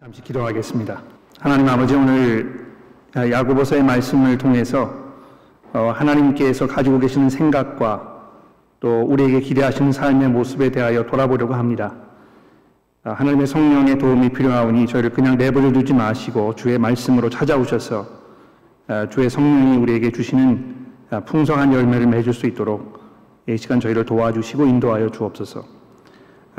잠시 기도하겠습니다. 하나님 아버지 오늘 야고보서의 말씀을 통해서 어, 하나님께서 가지고 계시는 생각과 또 우리에게 기대하시는 삶의 모습에 대하여 돌아보려고 합니다. 아, 하나님의 성령의 도움이 필요하오니 저희를 그냥 내버려 두지 마시고 주의 말씀으로 찾아오셔서 아, 주의 성령이 우리에게 주시는 아, 풍성한 열매를 맺을 수 있도록 이 시간 저희를 도와주시고 인도하여 주옵소서.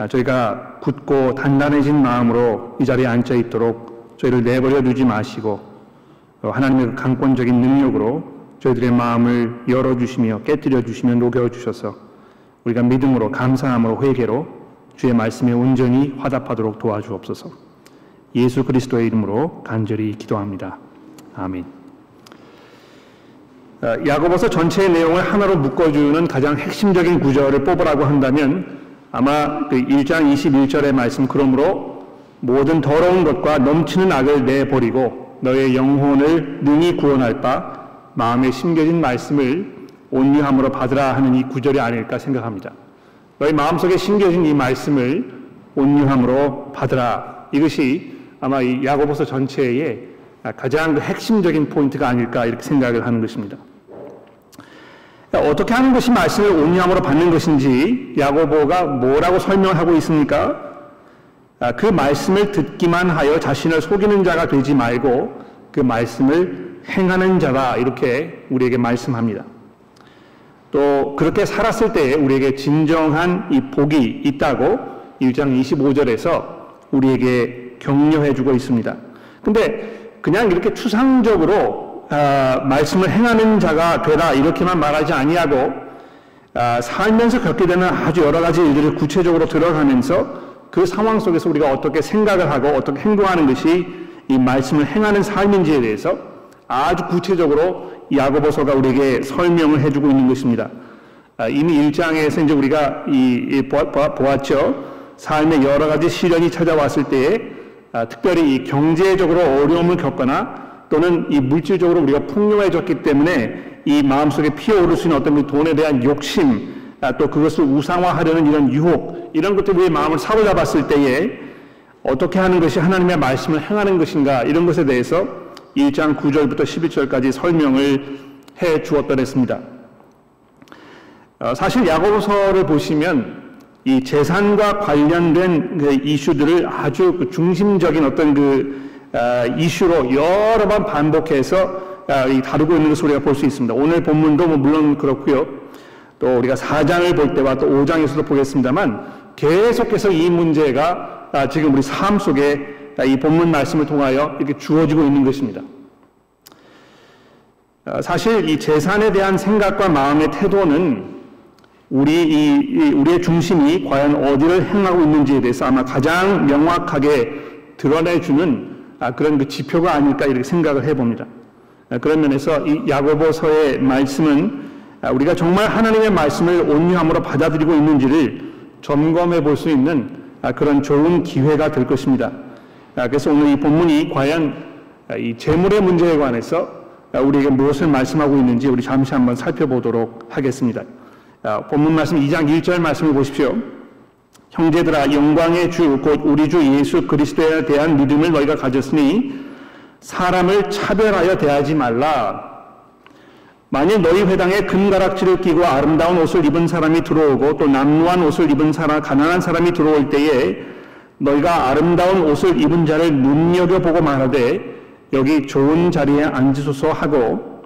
아, 저희가 굳고 단단해진 마음으로 이 자리에 앉아 있도록 저희를 내버려 두지 마시고 어, 하나님의 그 강권적인 능력으로 저희들의 마음을 열어주시며 깨뜨려 주시며 녹여 주셔서 우리가 믿음으로 감사함으로 회개로 주의 말씀에 온전히 화답하도록 도와주옵소서. 예수 그리스도의 이름으로 간절히 기도합니다. 아멘. 아, 야고보서 전체의 내용을 하나로 묶어주는 가장 핵심적인 구절을 뽑으라고 한다면 아마 그 1장 21절의 말씀 그러므로 모든 더러운 것과 넘치는 악을 내버리고 너의 영혼을 능히 구원할 바 마음에 심겨진 말씀을 온유함으로 받으라 하는 이 구절이 아닐까 생각합니다. 너희 마음속에 심겨진 이 말씀을 온유함으로 받으라. 이것이 아마 이 야고보서 전체의 가장 그 핵심적인 포인트가 아닐까 이렇게 생각을 하는 것입니다. 어떻게 하는 것이 말씀을 온유함으로 받는 것인지 야고보가 뭐라고 설명하고 있습니까? 아, 그 말씀을 듣기만 하여 자신을 속이는 자가 되지 말고 그 말씀을 행하는 자다 이렇게 우리에게 말씀합니다. 또 그렇게 살았을 때 우리에게 진정한 이 복이 있다고 1장 25절에서 우리에게 격려해 주고 있습니다. 근데 그냥 이렇게 추상적으로 어, 말씀을 행하는 자가 되라 이렇게만 말하지 아니하고 어, 살면서 겪게 되는 아주 여러 가지 일들을 구체적으로 들어가면서 그 상황 속에서 우리가 어떻게 생각을 하고 어떻게 행동하는 것이 이 말씀을 행하는 삶인지에 대해서 아주 구체적으로 야고보서가 우리에게 설명을 해주고 있는 것입니다. 아, 이미 1장에서 이제 우리가 이, 이 보았죠. 삶의 여러 가지 시련이 찾아왔을 때에 아, 특별히 이 경제적으로 어려움을 겪거나 또는 이 물질적으로 우리가 풍요해졌기 때문에 이 마음속에 피어오를 수 있는 어떤 그 돈에 대한 욕심, 아, 또 그것을 우상화하려는 이런 유혹, 이런 것들이 우리의 마음을 사로잡았을 때에 어떻게 하는 것이 하나님의 말씀을 행하는 것인가, 이런 것에 대해서 1장 9절부터 11절까지 설명을 해 주었던 했습니다. 어, 사실 야고보서를 보시면 이 재산과 관련된 그 이슈들을 아주 그 중심적인 어떤 그 아, 이슈로 여러 번 반복해서 아, 다루고 있는 것을 우리가 볼 수 있습니다. 오늘 본문도 뭐 물론 그렇고요. 또 우리가 4장을 볼 때와 또 5장에서도 보겠습니다만 계속해서 이 문제가 아, 지금 우리 삶 속에 이 본문 말씀을 통하여 이렇게 주어지고 있는 것입니다. 사실 이 재산에 대한 생각과 마음의 태도는 우리 이, 우리의 중심이 과연 어디를 행하고 있는지에 대해서 아마 가장 명확하게 드러내주는 아, 그런 그 지표가 아닐까 이렇게 생각을 해봅니다. 아, 그런 면에서 이 야고보서의 말씀은 아, 우리가 정말 하나님의 말씀을 온유함으로 받아들이고 있는지를 점검해 볼 수 있는 그런 좋은 기회가 될 것입니다. 그래서 오늘 이 본문이 과연 이 재물의 문제에 관해서 우리에게 무엇을 말씀하고 있는지 우리 잠시 한번 살펴보도록 하겠습니다. 본문 말씀 2장 1절 말씀을 보십시오. 형제들아 영광의 주 곧 우리 주 예수 그리스도에 대한 믿음을 너희가 가졌으니 사람을 차별하여 대하지 말라. 만일 너희 회당에 금가락지를 끼고 아름다운 옷을 입은 사람이 들어오고 또 남루한 옷을 입은 사람 가난한 사람이 들어올 때에 너희가 아름다운 옷을 입은 자를 눈여겨보고 말하되 여기 좋은 자리에 앉으소서 하고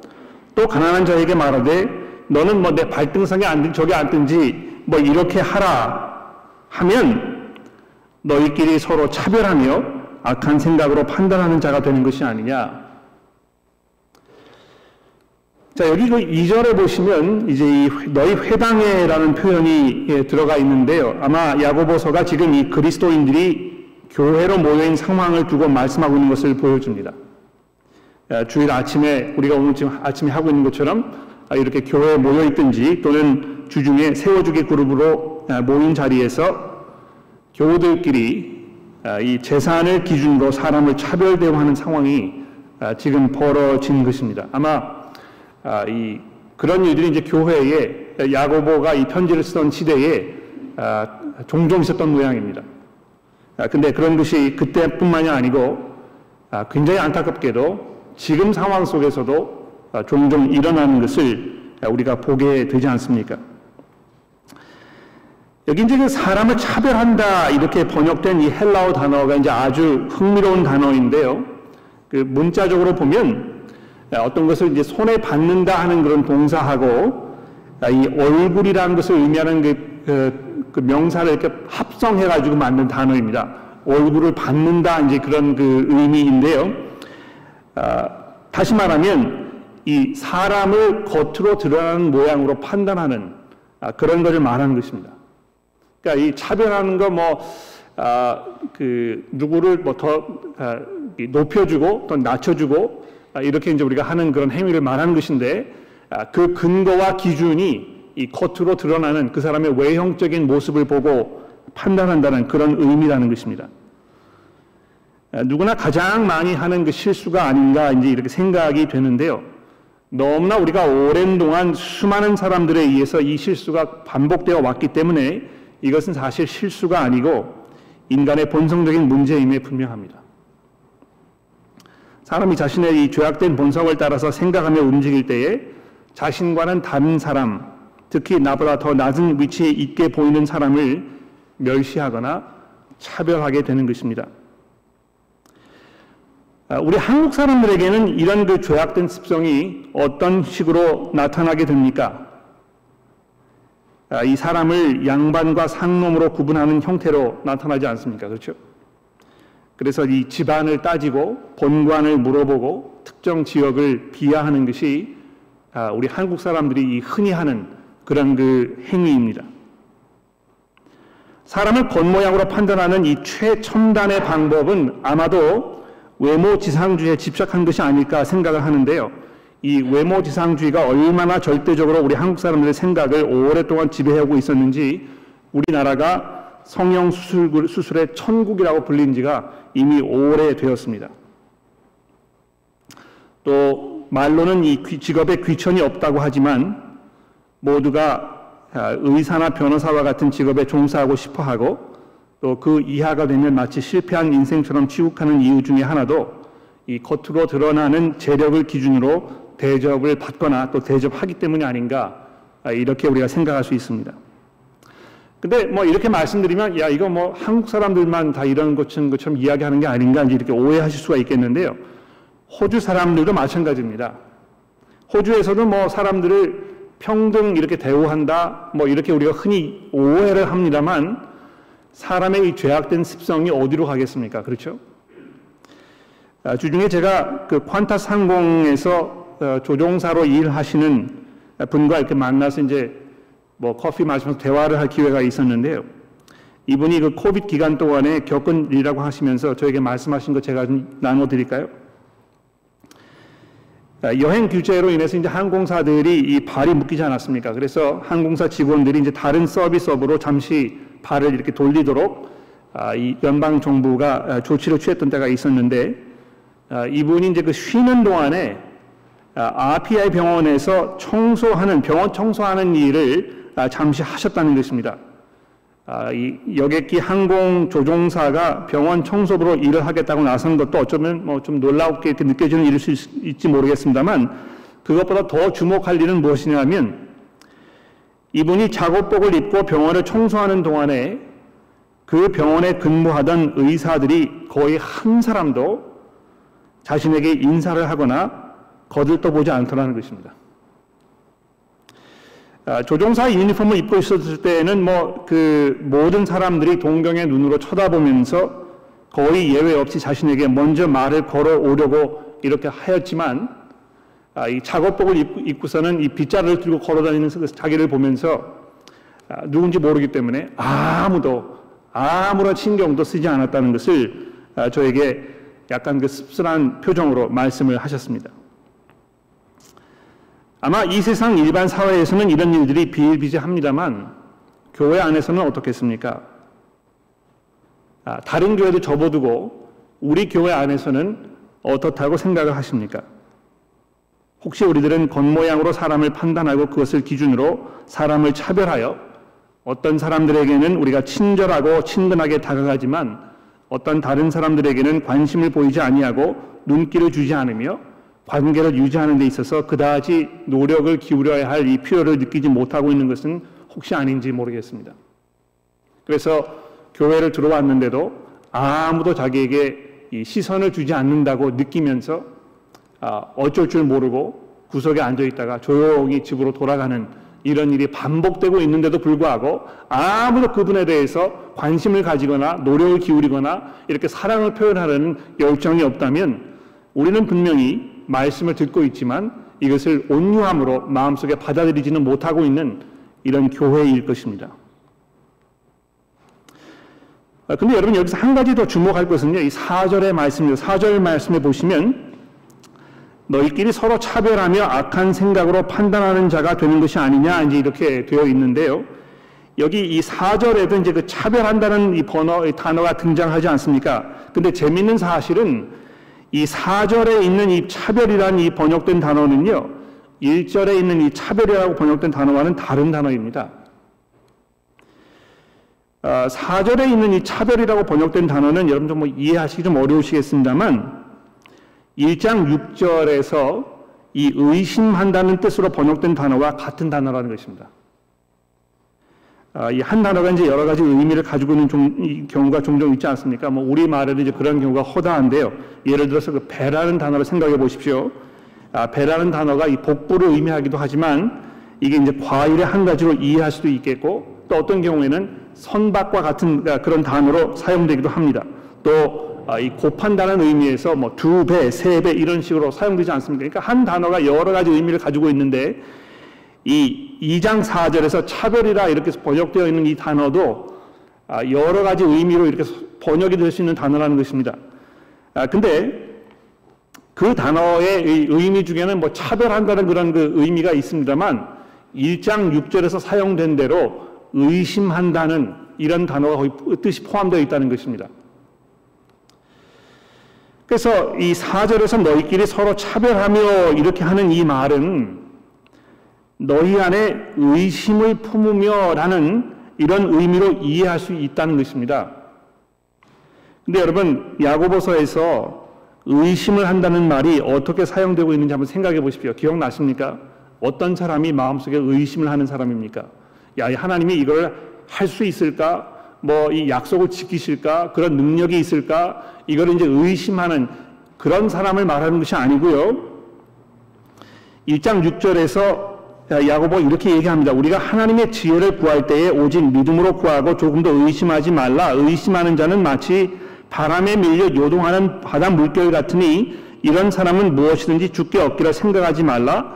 또 가난한 자에게 말하되 너는 뭐 내 발등상에 앉든 저기 앉든지 뭐 이렇게 하라 하면 너희끼리 서로 차별하며 악한 생각으로 판단하는 자가 되는 것이 아니냐. 자, 여기 그 2절에 보시면 이제 이 너희 회당에라는 표현이 예, 들어가 있는데요. 아마 야고보서가 지금 이 그리스도인들이 교회로 모여있는 상황을 두고 말씀하고 있는 것을 보여줍니다. 주일 아침에 우리가 오늘 지금 아침에 하고 있는 것처럼 이렇게 교회에 모여 있든지 또는 주중에 세워주기 그룹으로 아, 모인 자리에서 교우들끼리 아, 이 재산을 기준으로 사람을 차별 대우하는 상황이 아, 지금 벌어진 것입니다. 아마 이 그런 일들이 이제 교회에 야고보가 이 편지를 쓰던 시대에 종종 있었던 모양입니다. 아, 근데 그런 것이 그때뿐만이 아니고 아, 굉장히 안타깝게도 지금 상황 속에서도 아, 종종 일어나는 것을 우리가 보게 되지 않습니까? 여기 이제 그 사람을 차별한다 이렇게 번역된 이 헬라어 단어가 이제 아주 흥미로운 단어인데요. 그 문자적으로 보면 어떤 것을 이제 손에 받는다 하는 그런 동사하고 이 얼굴이라는 것을 의미하는 그, 그, 그 명사를 이렇게 합성해가지고 만든 단어입니다. 얼굴을 받는다 이제 그런 그 의미인데요. 아, 다시 말하면 이 사람을 겉으로 드러나는 모양으로 판단하는 아, 그런 것을 말하는 것입니다. 그러니까 이 차별하는 거 뭐, 아, 그, 누구를 뭐더 아, 높여주고 또 낮춰주고 아, 이렇게 이제 우리가 하는 그런 행위를 말하는 것인데 아, 그 근거와 기준이 이 겉으로 드러나는 그 사람의 외형적인 모습을 보고 판단한다는 그런 의미라는 것입니다. 아, 누구나 가장 많이 하는 그 실수가 아닌가 이제 이렇게 생각이 되는데요. 너무나 우리가 오랜 동안 수많은 사람들에 의해서 이 실수가 반복되어 왔기 때문에 이것은 사실 실수가 아니고 인간의 본성적인 문제임에 분명합니다. 사람이 자신의 이 죄악된 본성을 따라서 생각하며 움직일 때에 자신과는 다른 사람, 특히 나보다 더 낮은 위치에 있게 보이는 사람을 멸시하거나 차별하게 되는 것입니다. 아, 우리 한국 사람들에게는 이런 그 죄악된 습성이 어떤 식으로 나타나게 됩니까? 아, 이 사람을 양반과 상놈으로 구분하는 형태로 나타나지 않습니까? 그렇죠? 그래서 이 집안을 따지고 본관을 물어보고 특정 지역을 비하하는 것이 아, 우리 한국 사람들이 흔히 하는 그런 그 행위입니다. 사람을 겉모양으로 판단하는 이 최첨단의 방법은 아마도 외모 지상주의에 집착한 것이 아닐까 생각을 하는데요. 이 외모 지상주의가 얼마나 절대적으로 우리 한국 사람들의 생각을 오랫동안 지배하고 있었는지 우리나라가 성형 수술, 수술의 천국이라고 불린 지가 이미 오래되었습니다. 또 말로는 이 직업에 귀천이 없다고 하지만 모두가 아, 의사나 변호사와 같은 직업에 종사하고 싶어 하고 또 그 이하가 되면 마치 실패한 인생처럼 취국하는 이유 중에 하나도 이 겉으로 드러나는 재력을 기준으로 대접을 받거나 또 대접하기 때문이 아닌가 아, 이렇게 우리가 생각할 수 있습니다. 근데 뭐 이렇게 말씀드리면 야 이거 뭐 한국 사람들만 다 이런 것처럼, 것처럼 이야기하는 게 아닌가 이렇게 오해하실 수가 있겠는데요. 호주 사람들도 마찬가지입니다. 호주에서도 뭐 사람들을 평등 이렇게 대우한다 뭐 이렇게 우리가 흔히 오해를 합니다만 사람의 이 죄악된 습성이 어디로 가겠습니까? 그렇죠? 아, 주중에 제가 그 퀀타스 항공에서 어, 조종사로 일하시는 분과 이렇게 만나서 이제 뭐 커피 마시면서 대화를 할 기회가 있었는데요. 이분이 그 코비드 기간 동안에 겪은 일이라고 하시면서 저에게 말씀하신 거 제가 좀 나눠드릴까요? 아, 여행 규제로 인해서 이제 항공사들이 이 발이 묶이지 않았습니까? 그래서 항공사 직원들이 이제 다른 서비스업으로 잠시 발을 이렇게 돌리도록 아, 이 연방 정부가 조치를 취했던 때가 있었는데 이분이 이제 그 쉬는 동안에 RPI 아, 병원에서 청소하는 병원 청소하는 일을 아, 잠시 하셨다는 것입니다. 아, 이 여객기 항공 조종사가 병원 청소부로 일을 하겠다고 나선 것도 어쩌면 뭐 좀 놀랍게 느껴지는 일일 수 있 지 모르겠습니다만 그것보다 더 주목할 일은 무엇이냐면 이분이 작업복을 입고 병원을 청소하는 동안에 그 병원에 근무하던 의사들이 거의 한 사람도 자신에게 인사를 하거나 거들떠보지 않더라는 것입니다. 아, 조종사 유니폼을 입고 있었을 때에는 뭐 그 모든 사람들이 동경의 눈으로 쳐다보면서 거의 예외 없이 자신에게 먼저 말을 걸어오려고 이렇게 하였지만 아, 이 작업복을 입고, 입고서는 이 빗자루를 들고 걸어다니는 자기를 보면서 아, 누군지 모르기 때문에 아무도 아무런 신경도 쓰지 않았다는 것을 아, 저에게 약간 그 씁쓸한 표정으로 말씀을 하셨습니다. 아마 이 세상 일반 사회에서는 이런 일들이 비일비재합니다만 교회 안에서는 어떻겠습니까? 아, 다른 교회도 접어두고 우리 교회 안에서는 어떻다고 생각을 하십니까? 혹시 우리들은 겉모양으로 사람을 판단하고 그것을 기준으로 사람을 차별하여 어떤 사람들에게는 우리가 친절하고 친근하게 다가가지만 어떤 다른 사람들에게는 관심을 보이지 아니하고 눈길을 주지 않으며 관계를 유지하는 데 있어서 그다지 노력을 기울여야 할 이 필요를 느끼지 못하고 있는 것은 혹시 아닌지 모르겠습니다. 그래서 교회를 들어왔는데도 아무도 자기에게 이 시선을 주지 않는다고 느끼면서 아, 어쩔 줄 모르고 구석에 앉아 있다가 조용히 집으로 돌아가는 이런 일이 반복되고 있는데도 불구하고 아무도 그분에 대해서 관심을 가지거나 노력을 기울이거나 이렇게 사랑을 표현하는 열정이 없다면 우리는 분명히 말씀을 듣고 있지만 이것을 온유함으로 마음속에 받아들이지는 못하고 있는 이런 교회일 것입니다. 아, 근데 여러분 여기서 한 가지 더 주목할 것은요. 이 4절의 말씀이요. 4절 말씀에 보시면 너희끼리 서로 차별하며 악한 생각으로 판단하는 자가 되는 것이 아니냐 이제 이렇게 되어 있는데요. 여기 이 4절에도 이제 그 차별한다는 이 번호, 이 단어가 등장하지 않습니까? 근데 재밌는 사실은 이 4절에 있는 이 차별이라는 이 번역된 단어는요, 1절에 있는 이 차별이라고 번역된 단어와는 다른 단어입니다. 4절에 아, 있는 이 차별이라고 번역된 단어는 여러분들 뭐 이해하시기 좀 어려우시겠습니다만 1장 6절에서 이 의심한다는 뜻으로 번역된 단어와 같은 단어라는 것입니다. 아, 이한 단어가 이제 여러 가지 의미를 가지고 있는 종, 경우가 종종 있지 않습니까? 뭐 우리 말에도 이제 그런 경우가 허다한데요. 예를 들어서 그 배라는 단어를 생각해 보십시오. 아, 배라는 단어가 이 복부를 의미하기도 하지만 이게 이제 과일의 한 가지로 이해할 수도 있겠고 또 어떤 경우에는 선박과 같은 아, 그런 단어로 사용되기도 합니다. 또 이 아, 곱한다는 의미에서 뭐 두 배, 세 배 이런 식으로 사용되지 않습니까? 그러니까 한 단어가 여러 가지 의미를 가지고 있는데 이 2장 4절에서 차별이라 이렇게 번역되어 있는 이 단어도 아, 여러 가지 의미로 이렇게 번역이 될 수 있는 단어라는 것입니다. 아, 근데 그 단어의 의미 중에는 뭐 차별한다는 그런 그 의미가 있습니다만 1장 6절에서 사용된 대로 의심한다는 이런 단어가 거의 뜻이 포함되어 있다는 것입니다. 그래서 이 4절에서 너희끼리 서로 차별하며 이렇게 하는 이 말은 너희 안에 의심을 품으며 라는 이런 의미로 이해할 수 있다는 것입니다. 근데 여러분 야고보서에서 의심을 한다는 말이 어떻게 사용되고 있는지 한번 생각해 보십시오. 기억나십니까? 어떤 사람이 마음속에 의심을 하는 사람입니까? 야, 하나님이 이걸 할 수 있을까? 뭐 이 약속을 지키실까? 그런 능력이 있을까? 이걸 이제 의심하는 그런 사람을 말하는 것이 아니고요. 1장 6절에서 야고보 이렇게 얘기합니다. 우리가 하나님의 지혜를 구할 때에 오직 믿음으로 구하고 조금 더 의심하지 말라. 의심하는 자는 마치 바람에 밀려 요동하는 바다 물결 같으니 이런 사람은 무엇이든지 죽게 얻기라 생각하지 말라.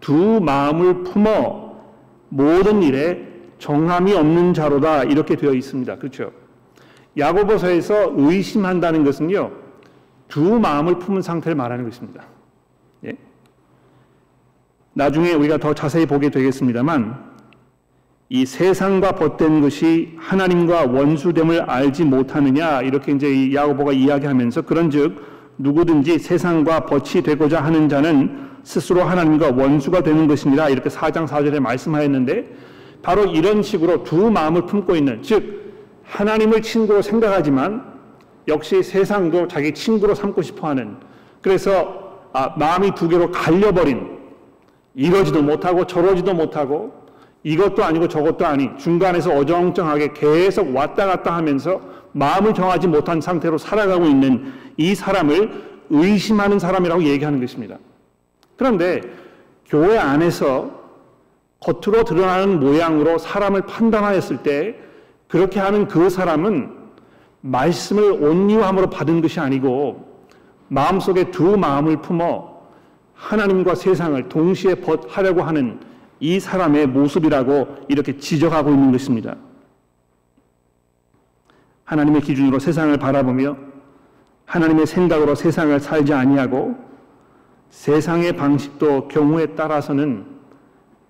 두 마음을 품어 모든 일에 정함이 없는 자로다 이렇게 되어 있습니다. 그렇죠? 야고보서에서 의심한다는 것은요. 두 마음을 품은 상태를 말하는 것입니다. 예? 나중에 우리가 더 자세히 보게 되겠습니다만 이 세상과 벗된 것이 하나님과 원수됨을 알지 못하느냐 이렇게 이제 이 야고보가 이야기하면서 그런즉 누구든지 세상과 벗이 되고자 하는 자는 스스로 하나님과 원수가 되는 것이니라 이렇게 4장 4절에 말씀하였는데 바로 이런 식으로 두 마음을 품고 있는 즉 하나님을 친구로 생각하지만 역시 세상도 자기 친구로 삼고 싶어하는 그래서 아, 마음이 두 개로 갈려버린 이러지도 못하고 저러지도 못하고 이것도 아니고 저것도 아닌 중간에서 어정쩡하게 계속 왔다 갔다 하면서 마음을 정하지 못한 상태로 살아가고 있는 이 사람을 의심하는 사람이라고 얘기하는 것입니다. 그런데 교회 안에서 겉으로 드러나는 모양으로 사람을 판단하였을 때 그렇게 하는 그 사람은 말씀을 온유함으로 받은 것이 아니고 마음속에 두 마음을 품어 하나님과 세상을 동시에 벗하려고 하는 이 사람의 모습이라고 이렇게 지적하고 있는 것입니다. 하나님의 기준으로 세상을 바라보며 하나님의 생각으로 세상을 살지 아니하고 세상의 방식도 경우에 따라서는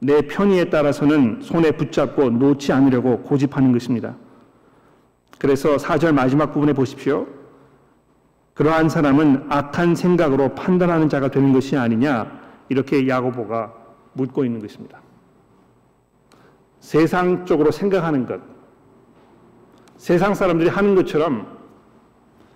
내 편의에 따라서는 손에 붙잡고 놓지 않으려고 고집하는 것입니다. 그래서 4절 마지막 부분에 보십시오. 그러한 사람은 악한 생각으로 판단하는 자가 되는 것이 아니냐 이렇게 야고보가 묻고 있는 것입니다. 세상적으로 생각하는 것, 세상 사람들이 하는 것처럼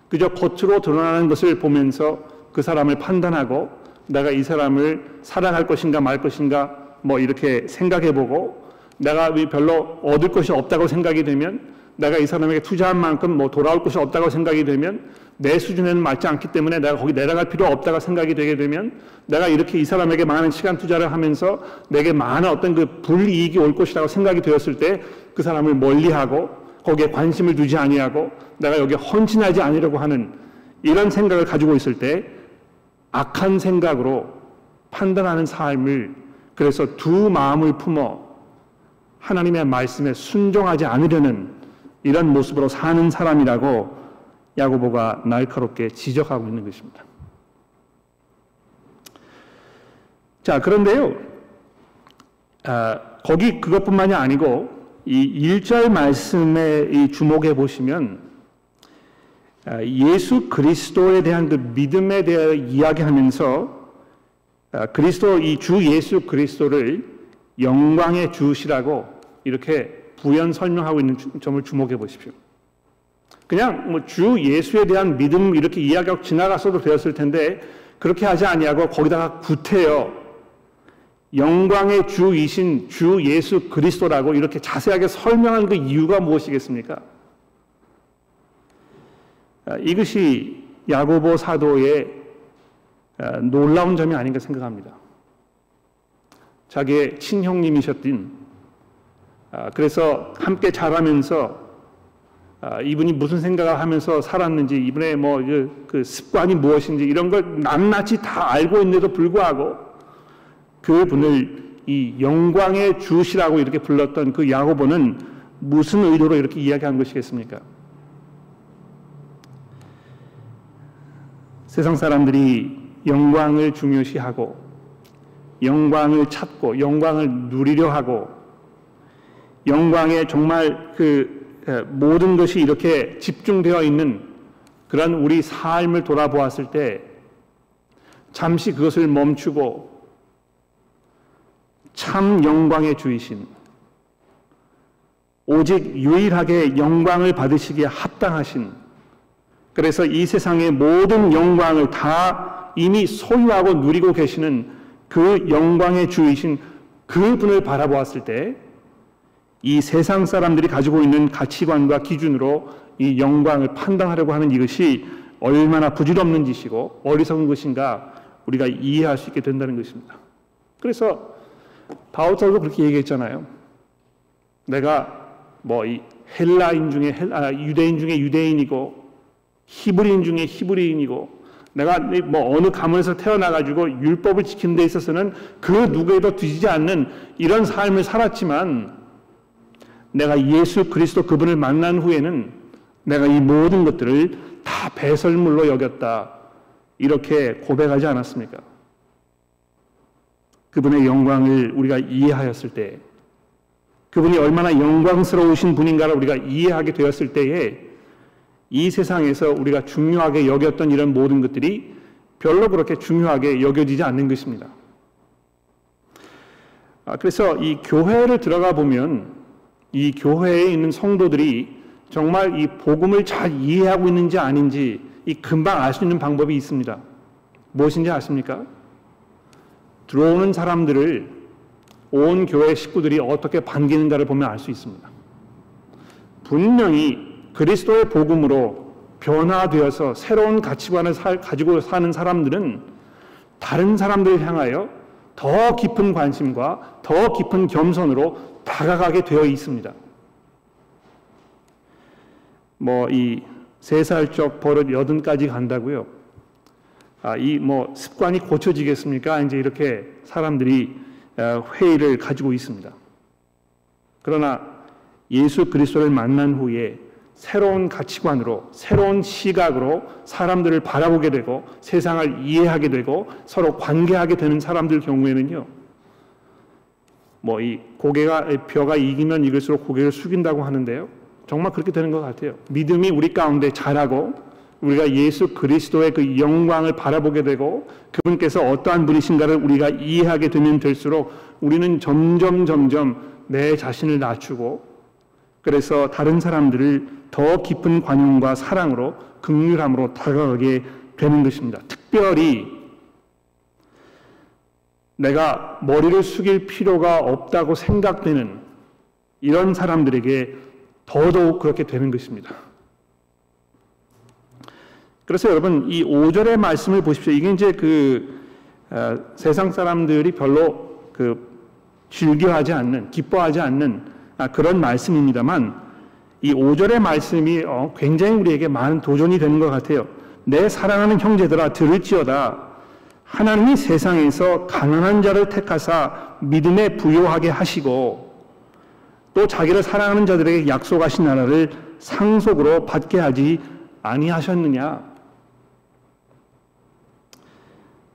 그저 겉으로 드러나는 것을 보면서 그 사람을 판단하고 내가 이 사람을 사랑할 것인가 말 것인가 뭐 이렇게 생각해 보고 내가 별로 얻을 것이 없다고 생각이 되면 내가 이 사람에게 투자한 만큼 뭐 돌아올 것이 없다고 생각이 되면 내 수준에는 맞지 않기 때문에 내가 거기 내려갈 필요 없다고 생각이 되게 되면 내가 이렇게 이 사람에게 많은 시간 투자를 하면서 내게 많은 어떤 그 불이익이 올 것이라고 생각이 되었을 때 그 사람을 멀리하고 거기에 관심을 두지 아니하고 내가 여기 헌신하지 않으려고 하는 이런 생각을 가지고 있을 때 악한 생각으로 판단하는 삶을 그래서 두 마음을 품어 하나님의 말씀에 순종하지 않으려는 이런 모습으로 사는 사람이라고 야고보가 날카롭게 지적하고 있는 것입니다. 자, 그런데요, 아, 거기 그것뿐만이 아니고 이 1절 말씀에 이 주목해 보시면 아, 예수 그리스도에 대한 그 믿음에 대해 이야기하면서 아, 그리스도 이 주 예수 그리스도를 영광의 주시라고 이렇게 부연 설명하고 있는 점을 주목해 보십시오. 그냥 뭐 주 예수에 대한 믿음 이렇게 이야기하고 지나갔어도 되었을 텐데 그렇게 하지 아니하고 거기다가 구태여 영광의 주이신 주 예수 그리스도라고 이렇게 자세하게 설명한 그 이유가 무엇이겠습니까? 아, 이것이 야고보 사도의 아, 놀라운 점이 아닌가 생각합니다. 자기의 친형님이셨던 아, 그래서 함께 자라면서 아, 이분이 무슨 생각을 하면서 살았는지 이분의 뭐 그 습관이 무엇인지 이런 걸 낱낱이 다 알고 있는데도 불구하고 그분을 이 영광의 주시라고 이렇게 불렀던 그 야고보는 무슨 의도로 이렇게 이야기한 것이겠습니까? 세상 사람들이 영광을 중요시하고 영광을 찾고 영광을 누리려 하고 영광에 정말 그 모든 것이 이렇게 집중되어 있는 그런 우리 삶을 돌아보았을 때 잠시 그것을 멈추고 참 영광의 주이신 오직 유일하게 영광을 받으시기에 합당하신 그래서 이 세상의 모든 영광을 다 이미 소유하고 누리고 계시는 그 영광의 주이신 그분을 바라보았을 때 이 세상 사람들이 가지고 있는 가치관과 기준으로 이 영광을 판단하려고 하는 이것이 얼마나 부질없는 짓이고 어리석은 것인가 우리가 이해할 수 있게 된다는 것입니다. 그래서 바울 사도 그렇게 얘기했잖아요. 내가 뭐 이 헬라인 중에 헬라, 아, 유대인 중에 유대인이고 히브리인 중에 히브리인이고 내가 뭐 어느 가문에서 태어나가지고 율법을 지키는 데 있어서는 그 누구에도 뒤지지 않는 이런 삶을 살았지만 내가 예수 그리스도 그분을 만난 후에는 내가 이 모든 것들을 다 배설물로 여겼다. 이렇게 고백하지 않았습니까? 그분의 영광을 우리가 이해하였을 때, 그분이 얼마나 영광스러우신 분인가를 우리가 이해하게 되었을 때에 이 세상에서 우리가 중요하게 여겼던 이런 모든 것들이 별로 그렇게 중요하게 여겨지지 않는 것입니다. 아, 그래서 이 교회를 들어가 보면 이 교회에 있는 성도들이 정말 이 복음을 잘 이해하고 있는지 아닌지 이 금방 알 수 있는 방법이 있습니다. 무엇인지 아십니까? 들어오는 사람들을 온 교회 식구들이 어떻게 반기는가를 보면 알 수 있습니다. 분명히 그리스도의 복음으로 변화되어서 새로운 가치관을 살, 가지고 사는 사람들은 다른 사람들을 향하여 더 깊은 관심과 더 깊은 겸손으로 다가가게 되어 있습니다. 뭐 이 세 살적 버릇 여든까지 간다고요. 아, 이 뭐 습관이 고쳐지겠습니까? 이제 이렇게 사람들이 아, 회의를 가지고 있습니다. 그러나 예수 그리스도를 만난 후에 새로운 가치관으로 새로운 시각으로 사람들을 바라보게 되고 세상을 이해하게 되고 서로 관계하게 되는 사람들 경우에는요. 뭐 이 고개가 벼가 이기면 이길수록 고개를 숙인다고 하는데요. 정말 그렇게 되는 것 같아요. 믿음이 우리 가운데 자라고 우리가 예수 그리스도의 그 영광을 바라보게 되고 그분께서 어떠한 분이신가를 우리가 이해하게 되면 될수록 우리는 점점 점점 내 자신을 낮추고 그래서 다른 사람들을 더 깊은 관용과 사랑으로 극률함으로 다가가게 되는 것입니다. 특별히 내가 머리를 숙일 필요가 없다고 생각되는 이런 사람들에게 더더욱 그렇게 되는 것입니다. 그래서 여러분 이 5절의 말씀을 보십시오. 이게 이제 그 어, 세상 사람들이 별로 그 즐겨하지 않는 기뻐하지 않는 아, 그런 말씀입니다만 이 5절의 말씀이 어, 굉장히 우리에게 많은 도전이 되는 것 같아요. 내 사랑하는 형제들아 들을지어다 하나님이 세상에서 가난한 자를 택하사 믿음에 부요하게 하시고 또 자기를 사랑하는 자들에게 약속하신 나라를 상속으로 받게 하지 아니하셨느냐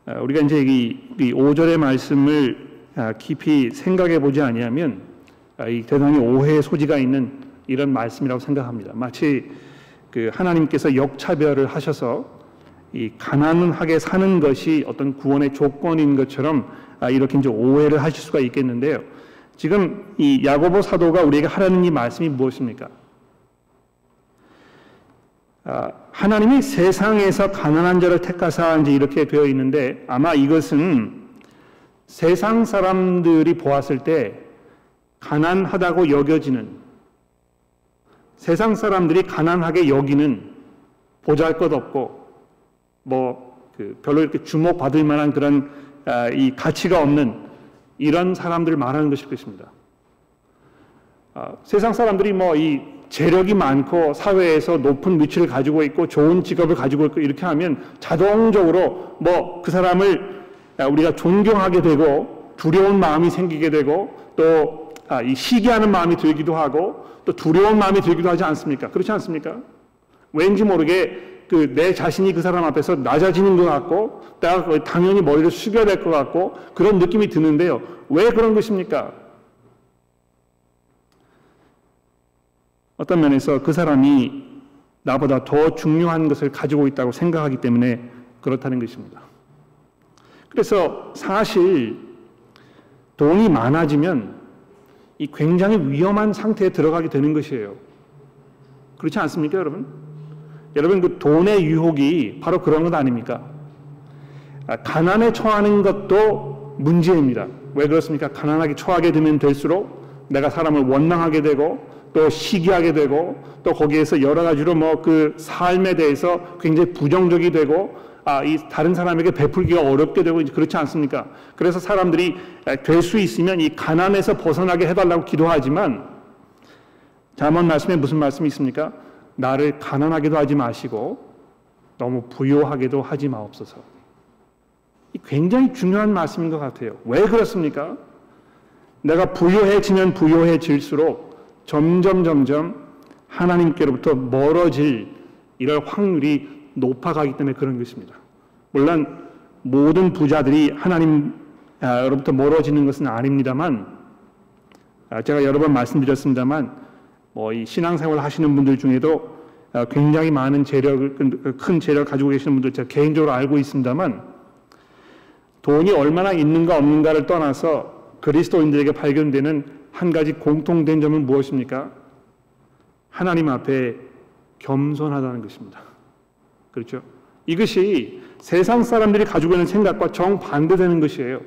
아, 우리가 이제 이 5절의 말씀을 아, 깊이 생각해 보지 아니하면 아, 이 대단히 오해의 소지가 있는 이런 말씀이라고 생각합니다. 마치 그 하나님께서 역차별을 하셔서 이 가난하게 사는 것이 어떤 구원의 조건인 것처럼 이렇게 이제 오해를 하실 수가 있겠는데요. 지금 이 야고보 사도가 우리에게 하라는 이 말씀이 무엇입니까? 아, 하나님이 세상에서 가난한 자를 택하사 이제 이렇게 되어 있는데 아마 이것은 세상 사람들이 보았을 때 가난하다고 여겨지는 세상 사람들이 가난하게 여기는 보잘 것 없고 뭐 그 별로 이렇게 주목받을 만한 그런 아, 이 가치가 없는 이런 사람들을 말하는 것일 것입니다. 아, 세상 사람들이 뭐 이 재력이 많고 사회에서 높은 위치를 가지고 있고 좋은 직업을 가지고 있고 이렇게 하면 자동적으로 뭐 그 사람을 우리가 존경하게 되고 두려운 마음이 생기게 되고 또 아, 시기하는 마음이 들기도 하고 또 두려운 마음이 들기도 하지 않습니까? 그렇지 않습니까? 왠지 모르게 그 내 자신이 그 사람 앞에서 낮아지는 것 같고 내가 당연히 머리를 숙여야 될 것 같고 그런 느낌이 드는데요. 왜 그런 것입니까? 어떤 면에서 그 사람이 나보다 더 중요한 것을 가지고 있다고 생각하기 때문에 그렇다는 것입니다. 그래서 사실 돈이 많아지면 이 굉장히 위험한 상태에 들어가게 되는 것이에요. 그렇지 않습니까, 여러분? 여러분, 그 돈의 유혹이 바로 그런 것 아닙니까? 아, 가난에 처하는 것도 문제입니다. 왜 그렇습니까? 가난하게 처하게 되면 될수록 내가 사람을 원망하게 되고 또 시기하게 되고 또 거기에서 여러 가지로 뭐 그 삶에 대해서 굉장히 부정적이 되고 아, 이 다른 사람에게 베풀기가 어렵게 되고 그렇지 않습니까? 그래서 사람들이 될 수 있으면 이 가난에서 벗어나게 해달라고 기도하지만 자문 말씀에 무슨 말씀이 있습니까? 나를 가난하게도 하지 마시고 너무 부요하게도 하지 마옵소서. 굉장히 중요한 말씀인 것 같아요. 왜 그렇습니까? 내가 부요해지면 부요해질수록 점점 점점 하나님께로부터 멀어질 이럴 확률이 높아가기 때문에 그런 것입니다. 물론 모든 부자들이 하나님으로부터 멀어지는 것은 아닙니다만 아, 제가 여러 번 말씀드렸습니다만 뭐 이 신앙생활 하시는 분들 중에도 아, 굉장히 많은 재력을 큰 재력 가지고 계시는 분들 제가 개인적으로 알고 있습니다만 돈이 얼마나 있는가 없는가를 떠나서 그리스도인들에게 발견되는 한 가지 공통된 점은 무엇입니까? 하나님 앞에 겸손하다는 것입니다. 그렇죠? 이것이 세상 사람들이 가지고 있는 생각과 정반대되는 것이에요.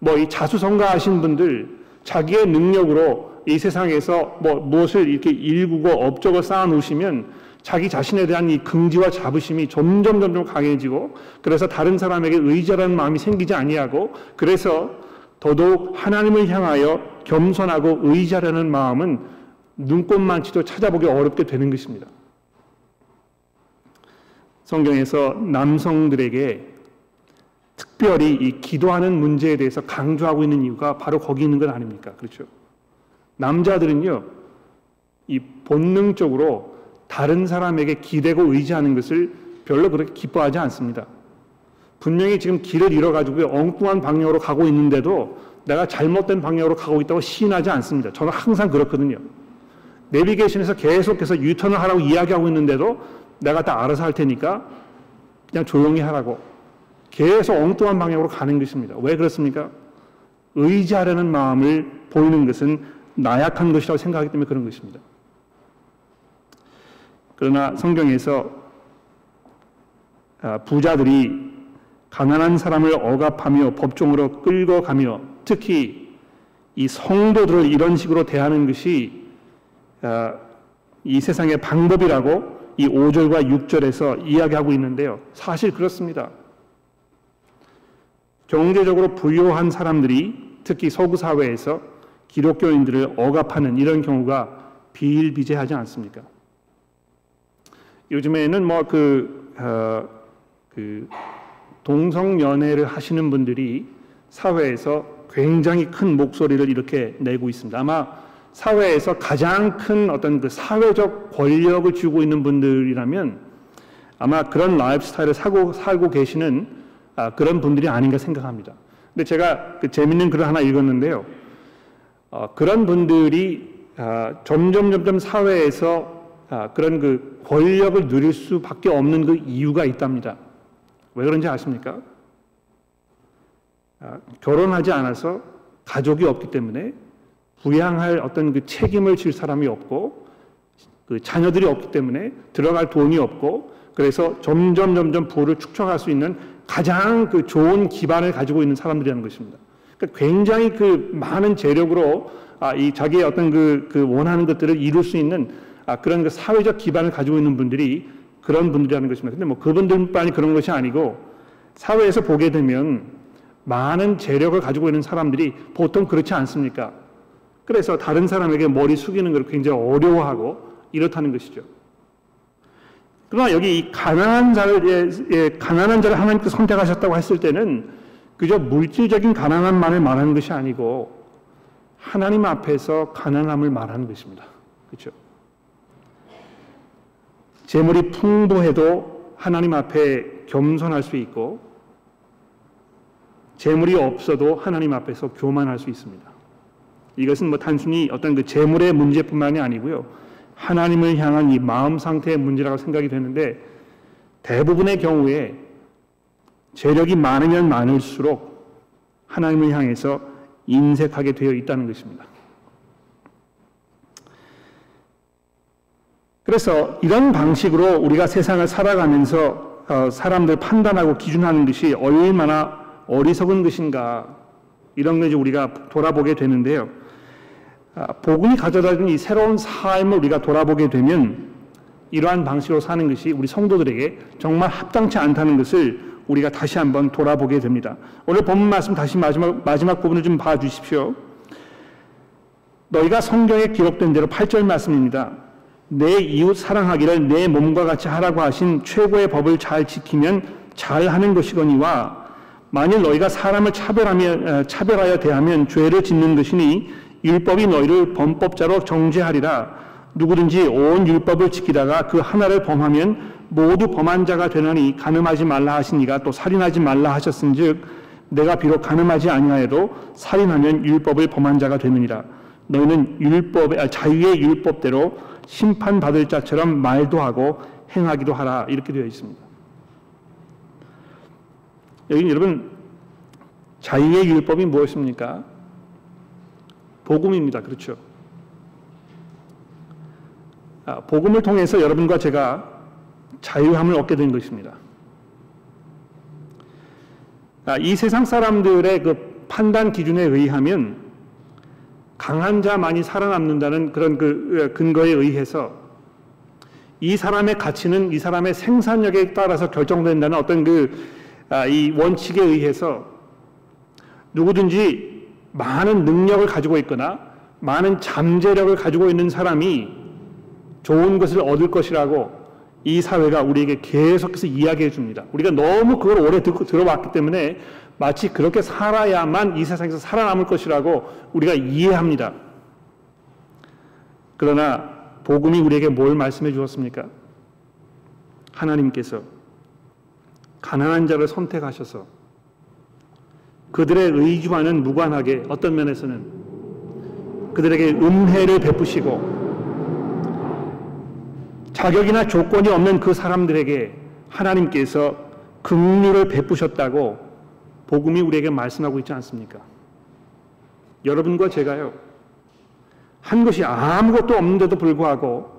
뭐 이 자수성가하신 분들 자기의 능력으로 이 세상에서 뭐 무엇을 이렇게 일구고 업적을 쌓아 놓으시면 자기 자신에 대한 이 긍지와 자부심이 점점 점점 강해지고 그래서 다른 사람에게 의지하는 마음이 생기지 아니하고 그래서 더더욱 하나님을 향하여 겸손하고 의지하려는 마음은 눈꽃만치도 찾아보기 어렵게 되는 것입니다. 성경에서 남성들에게 특별히 이 기도하는 문제에 대해서 강조하고 있는 이유가 바로 거기 있는 것 아닙니까? 그렇죠? 남자들은요, 이 본능적으로 다른 사람에게 기대고 의지하는 것을 별로 그렇게 기뻐하지 않습니다. 분명히 지금 길을 잃어가지고 엉뚱한 방향으로 가고 있는데도 내가 잘못된 방향으로 가고 있다고 시인하지 않습니다. 저는 항상 그렇거든요. 내비게이션에서 계속해서 유턴을 하라고 이야기하고 있는데도 내가 다 알아서 할 테니까 그냥 조용히 하라고 계속 엉뚱한 방향으로 가는 것입니다. 왜 그렇습니까? 의지하려는 마음을 보이는 것은 나약한 것이라고 생각하기 때문에 그런 것입니다. 그러나 성경에서 아, 부자들이 가난한 사람을 억압하며 법정으로 끌고 가며 특히 이 성도들을 이런 식으로 대하는 것이 아, 이 세상의 방법이라고 이 5절과 6절에서 이야기하고 있는데요. 사실 그렇습니다. 경제적으로 부유한 사람들이 특히 서구 사회에서 기독교인들을 억압하는 이런 경우가 비일비재하지 않습니까? 요즘에는 뭐그 어, 그 동성 연애를 하시는 분들이 사회에서 굉장히 큰 목소리를 이렇게 내고 있습니다. 아마 사회에서 가장 큰 어떤 그 사회적 권력을 쥐고 있는 분들이라면 아마 그런 라이프 스타일을 사고 살고 계시는 아, 그런 분들이 아닌가 생각합니다. 근데 제가 그 재밌는 글을 하나 읽었는데요. 어, 그런 분들이 아, 점점 점점 사회에서 아, 그런 그 권력을 누릴 수밖에 없는 그 이유가 있답니다. 왜 그런지 아십니까? 아, 결혼하지 않아서 가족이 없기 때문에 부양할 어떤 그 책임을 질 사람이 없고 그 자녀들이 없기 때문에 들어갈 돈이 없고 그래서 점점 점점 부를 축적할 수 있는 가장 그 좋은 기반을 가지고 있는 사람들이라는 것입니다. 그러니까 굉장히 그 많은 재력으로 아, 이 자기의 어떤 그, 그 원하는 것들을 이룰 수 있는 아, 그런 그 사회적 기반을 가지고 있는 분들이 그런 분들이라는 것입니다. 근데 뭐 그분들만이 그런 것이 아니고 사회에서 보게 되면 많은 재력을 가지고 있는 사람들이 보통 그렇지 않습니까? 그래서 다른 사람에게 머리 숙이는 걸 굉장히 어려워하고 이렇다는 것이죠. 그러나 여기 이 가난한 자를 예, 예, 가난한 자를 하나님께 선택하셨다고 했을 때는 그저 물질적인 가난함만을 말하는 것이 아니고 하나님 앞에서 가난함을 말하는 것입니다. 그렇죠? 재물이 풍부해도 하나님 앞에 겸손할 수 있고 재물이 없어도 하나님 앞에서 교만할 수 있습니다. 이것은 뭐 단순히 어떤 그 재물의 문제뿐만이 아니고요. 하나님을 향한 이 마음 상태의 문제라고 생각이 되는데 대부분의 경우에 재력이 많으면 많을수록 하나님을 향해서 인색하게 되어 있다는 것입니다. 그래서 이런 방식으로 우리가 세상을 살아가면서 어, 사람들 판단하고 기준하는 것이 얼마나 어리석은 것인가 이런 것을 우리가 돌아보게 되는데요. 아, 복음이 가져다 준 이 새로운 삶을 우리가 돌아보게 되면 이러한 방식으로 사는 것이 우리 성도들에게 정말 합당치 않다는 것을 우리가 다시 한번 돌아보게 됩니다. 오늘 본문 말씀 다시 마지막, 마지막 부분을 좀 봐주십시오. 너희가 성경에 기록된 대로 8절 말씀입니다. 내 이웃 사랑하기를 내 몸과 같이 하라고 하신 최고의 법을 잘 지키면 잘 하는 것이거니와 만일 너희가 사람을 차별하며, 차별하여 대하면 죄를 짓는 것이니 율법이 너희를 범법자로 정죄하리라 누구든지 온 율법을 지키다가 그 하나를 범하면 모두 범한 자가 되나니 가늠하지 말라 하시니가 또 살인하지 말라 하셨은즉 내가 비록 가늠하지 아니하여도 살인하면 율법을 범한 자가 되느니라 너희는 율법의 아, 자유의 율법대로 심판받을 자처럼 말도 하고 행하기도 하라 이렇게 되어 있습니다. 여기 여러분 자유의 율법이 무엇입니까? 복음입니다. 그렇죠? 아, 복음을 통해서 여러분과 제가 자유함을 얻게 된 것입니다. 아, 이 세상 사람들의 그 판단 기준에 의하면 강한 자만이 살아남는다는 그런 그 근거에 의해서 이 사람의 가치는 이 사람의 생산력에 따라서 결정된다는 어떤 그이 아, 원칙에 의해서 누구든지 많은 능력을 가지고 있거나 많은 잠재력을 가지고 있는 사람이 좋은 것을 얻을 것이라고 이 사회가 우리에게 계속해서 이야기해 줍니다. 우리가 너무 그걸 오래 듣고 들어왔기 때문에 마치 그렇게 살아야만 이 세상에서 살아남을 것이라고 우리가 이해합니다. 그러나 복음이 우리에게 뭘 말씀해 주었습니까? 하나님께서 가난한 자를 선택하셔서 그들의 의지와는 무관하게 어떤 면에서는 그들에게 은혜를 베푸시고 자격이나 조건이 없는 그 사람들에게 하나님께서 긍휼을 베푸셨다고 복음이 우리에게 말씀하고 있지 않습니까? 여러분과 제가요. 한 것이 아무것도 없는데도 불구하고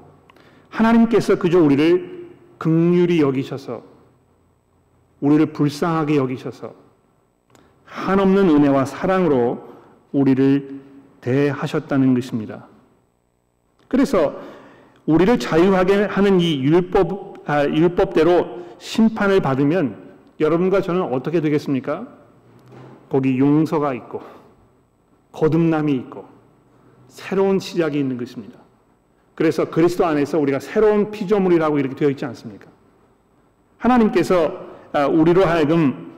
하나님께서 그저 우리를 극률이 여기셔서 우리를 불쌍하게 여기셔서 한없는 은혜와 사랑으로 우리를 대하셨다는 것입니다. 그래서 우리를 자유하게 하는 이 율법, 아, 율법대로 심판을 받으면 여러분과 저는 어떻게 되겠습니까? 거기 용서가 있고, 거듭남이 있고, 새로운 시작이 있는 것입니다. 그래서 그리스도 안에서 우리가 새로운 피조물이라고 이렇게 되어 있지 않습니까? 하나님께서 아, 우리로 하여금 아,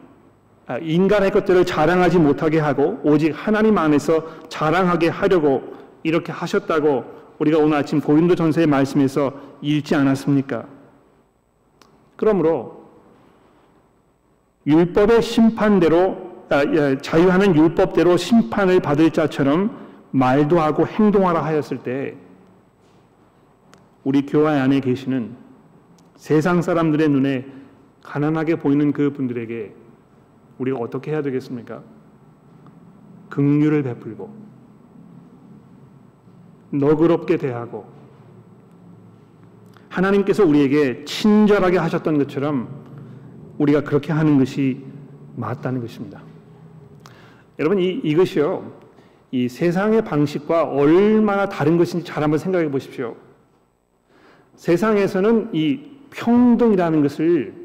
인간의 것들을 자랑하지 못하게 하고 오직 하나님 안에서 자랑하게 하려고 이렇게 하셨다고 우리가 오늘 아침 고린도 전서의 말씀에서 읽지 않았습니까? 그러므로 율법의 심판대로 아, 예, 자유하는 율법대로 심판을 받을 자처럼 말도 하고 행동하라 하였을 때 우리 교회 안에 계시는 세상 사람들의 눈에 가난하게 보이는 그 분들에게 우리가 어떻게 해야 되겠습니까? 긍휼을 베풀고 너그럽게 대하고 하나님께서 우리에게 친절하게 하셨던 것처럼 우리가 그렇게 하는 것이 맞다는 것입니다. 여러분 이 이것이요 이 세상의 방식과 얼마나 다른 것인지 잘 한번 생각해 보십시오. 세상에서는 이 평등이라는 것을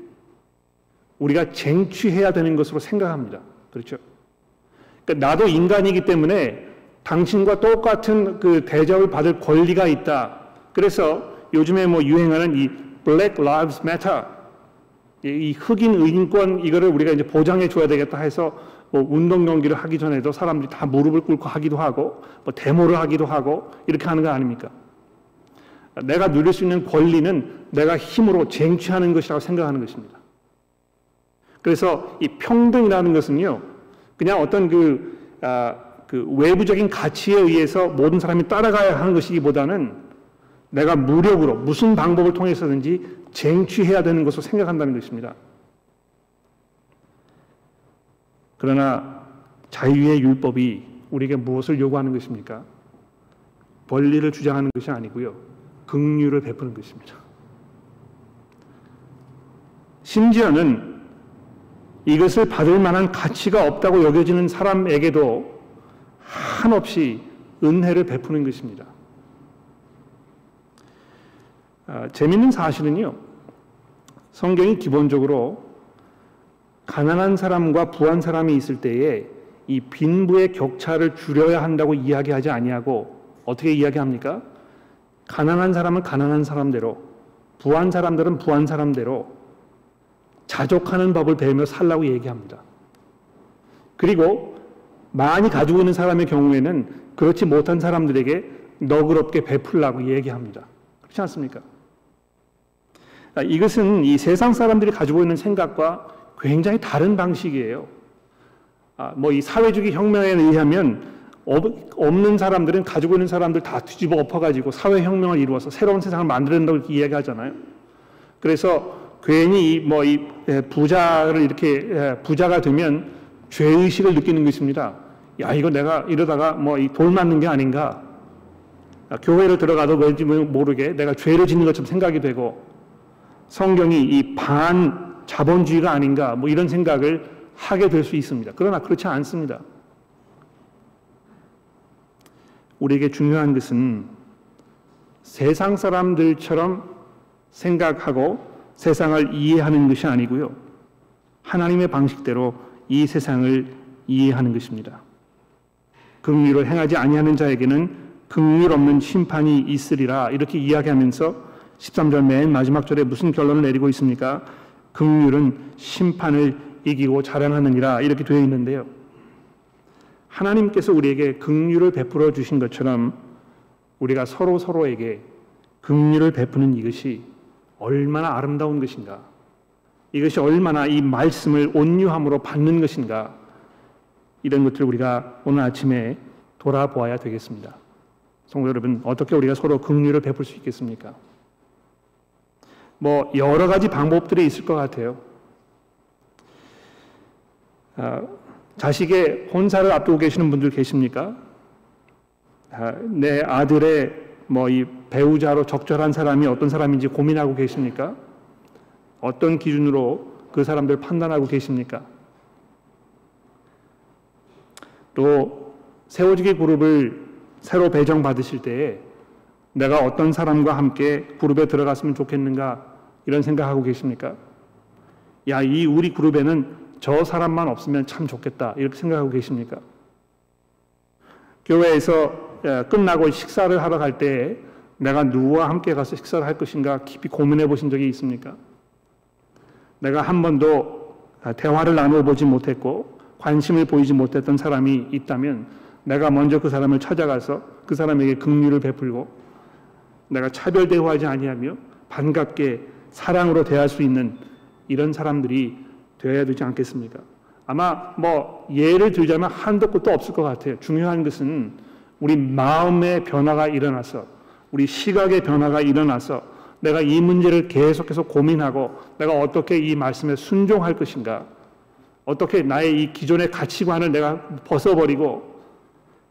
우리가 쟁취해야 되는 것으로 생각합니다. 그렇죠? 그러니까 나도 인간이기 때문에 당신과 똑같은 그 대접을 받을 권리가 있다. 그래서 요즘에 뭐 유행하는 이 Black Lives Matter 이 흑인 의인권 이거를 우리가 이제 보장해 줘야 되겠다 해서 뭐 운동 경기를 하기 전에도 사람들이 다 무릎을 꿇고 하기도 하고 뭐 데모를 하기도 하고 이렇게 하는 거 아닙니까? 내가 누릴 수 있는 권리는 내가 힘으로 쟁취하는 것이라고 생각하는 것입니다. 그래서 이 평등이라는 것은요, 그냥 어떤 그, 아, 그 외부적인 가치에 의해서 모든 사람이 따라가야 하는 것이기보다는 내가 무력으로 무슨 방법을 통해서든지 쟁취해야 되는 것으로 생각한다는 것입니다. 그러나 자유의 율법이 우리에게 무엇을 요구하는 것입니까? 권리를 주장하는 것이 아니고요. 긍휼을 베푸는 것입니다. 심지어는 이것을 받을 만한 가치가 없다고 여겨지는 사람에게도 한없이 은혜를 베푸는 것입니다. 아, 재밌는 사실은요, 성경이 기본적으로 가난한 사람과 부한 사람이 있을 때에 이 빈부의 격차를 줄여야 한다고 이야기하지 아니하고 어떻게 이야기합니까? 가난한 사람은 가난한 사람대로, 부한 사람들은 부한 사람대로 자족하는 법을 배우며 살라고 얘기합니다. 그리고 많이 가지고 있는 사람의 경우에는 그렇지 못한 사람들에게 너그럽게 베풀라고 얘기합니다. 그렇지 않습니까? 아, 이것은 이 세상 사람들이 가지고 있는 생각과 굉장히 다른 방식이에요. 아, 뭐 이 사회주의 혁명에 의하면 없는 사람들은 가지고 있는 사람들 다 뒤집어 엎어가지고 사회혁명을 이루어서 새로운 세상을 만들어낸다고 이야기하잖아요. 그래서 괜히 뭐이 예, 부자를 이렇게 예, 부자가 되면 죄의식을 느끼는 것입니다. 야, 이거 내가 이러다가 뭐 이 돌 맞는 게 아닌가. 교회를 들어가도 왠지 모르게 내가 죄를 짓는 것처럼 생각이 되고 성경이 이 반 자본주의가 아닌가 뭐 이런 생각을 하게 될 수 있습니다. 그러나 그렇지 않습니다. 우리에게 중요한 것은 세상 사람들처럼 생각하고 세상을 이해하는 것이 아니고요. 하나님의 방식대로 이 세상을 이해하는 것입니다. 긍휼을 행하지 아니하는 자에게는 긍휼 없는 심판이 있으리라 이렇게 이야기하면서 13절 맨 마지막 절에 무슨 결론을 내리고 있습니까? 긍휼은 심판을 이기고 자랑하느니라 이렇게 되어 있는데요. 하나님께서 우리에게 긍휼을 베풀어 주신 것처럼 우리가 서로 서로에게 긍휼을 베푸는 이것이 얼마나 아름다운 것인가. 이것이 얼마나 이 말씀을 온유함으로 받는 것인가. 이런 것들을 우리가 오늘 아침에 돌아보아야 되겠습니다. 성도 여러분, 어떻게 우리가 서로 긍휼을 베풀 수 있겠습니까? 뭐 여러 가지 방법들이 있을 것 같아요. 아, 자식의 혼사를 앞두고 계시는 분들 계십니까? 아, 내 아들의 뭐 이 배우자로 적절한 사람이 어떤 사람인지 고민하고 계십니까? 어떤 기준으로 그 사람들 판단하고 계십니까? 또 세워지기 그룹을 새로 배정 받으실 때에 내가 어떤 사람과 함께 그룹에 들어갔으면 좋겠는가 이런 생각하고 계십니까? 야, 이 우리 그룹에는 저 사람만 없으면 참 좋겠다 이렇게 생각하고 계십니까? 교회에서 끝나고 식사를 하러 갈 때 내가 누구와 함께 가서 식사를 할 것인가 깊이 고민해 보신 적이 있습니까? 내가 한 번도 대화를 나누어 보지 못했고 관심을 보이지 못했던 사람이 있다면 내가 먼저 그 사람을 찾아가서 그 사람에게 긍휼을 베풀고 내가 차별 대우하지 아니하며 반갑게 사랑으로 대할 수 있는 이런 사람들이 되어야 되지 않겠습니까? 아마 뭐 예를 들자면 한도 끝도 없을 것 같아요. 중요한 것은 우리 마음의 변화가 일어나서 우리 시각의 변화가 일어나서 내가 이 문제를 계속해서 고민하고 내가 어떻게 이 말씀에 순종할 것인가 어떻게 나의 이 기존의 가치관을 내가 벗어버리고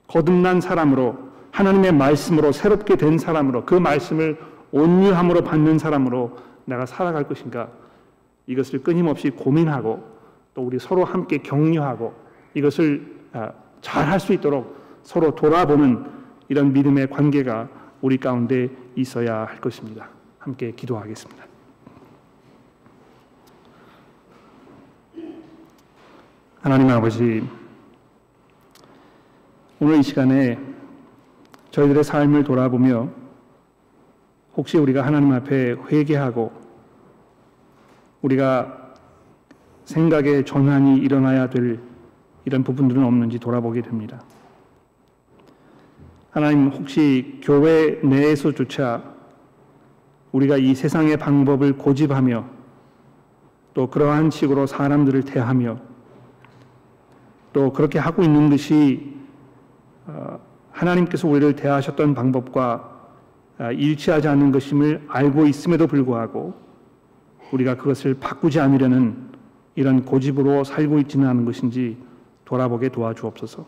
거듭난 사람으로 하나님의 말씀으로 새롭게 된 사람으로 그 말씀을 온유함으로 받는 사람으로 내가 살아갈 것인가 이것을 끊임없이 고민하고 또 우리 서로 함께 격려하고 이것을 아, 잘할 수 있도록 서로 돌아보는 이런 믿음의 관계가 우리 가운데 있어야 할 것입니다. 함께 기도하겠습니다. 하나님 아버지, 오늘 이 시간에 저희들의 삶을 돌아보며 혹시 우리가 하나님 앞에 회개하고 우리가 생각의 전환이 일어나야 될 이런 부분들은 없는지 돌아보게 됩니다. 하나님 혹시 교회 내에서조차 우리가 이 세상의 방법을 고집하며 또 그러한 식으로 사람들을 대하며 또 그렇게 하고 있는 것이 어, 하나님께서 우리를 대하셨던 방법과 아, 일치하지 않는 것임을 알고 있음에도 불구하고 우리가 그것을 바꾸지 않으려는 이런 고집으로 살고 있지는 않은 것인지 돌아보게 도와주옵소서.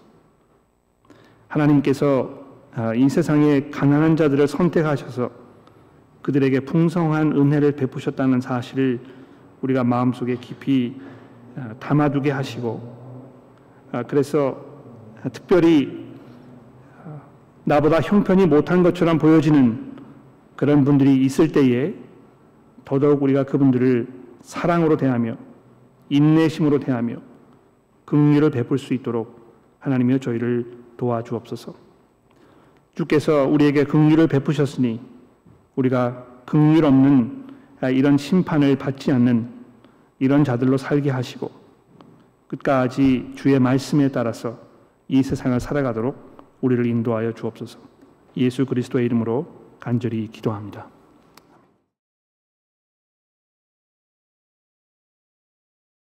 하나님께서 아, 이 세상의 가난한 자들을 선택하셔서 그들에게 풍성한 은혜를 베푸셨다는 사실을 우리가 마음속에 깊이 아, 담아두게 하시고 아, 그래서 특별히 나보다 형편이 못한 것처럼 보여지는 그런 분들이 있을 때에 더더욱 우리가 그분들을 사랑으로 대하며 인내심으로 대하며 긍휼을 베풀 수 있도록 하나님이여 저희를 도와주옵소서. 주께서 우리에게 긍휼을 베푸셨으니 우리가 긍휼 없는 이런 심판을 받지 않는 이런 자들로 살게 하시고 끝까지 주의 말씀에 따라서 이 세상을 살아가도록 우리를 인도하여 주옵소서. 예수 그리스도의 이름으로 간절히 기도합니다.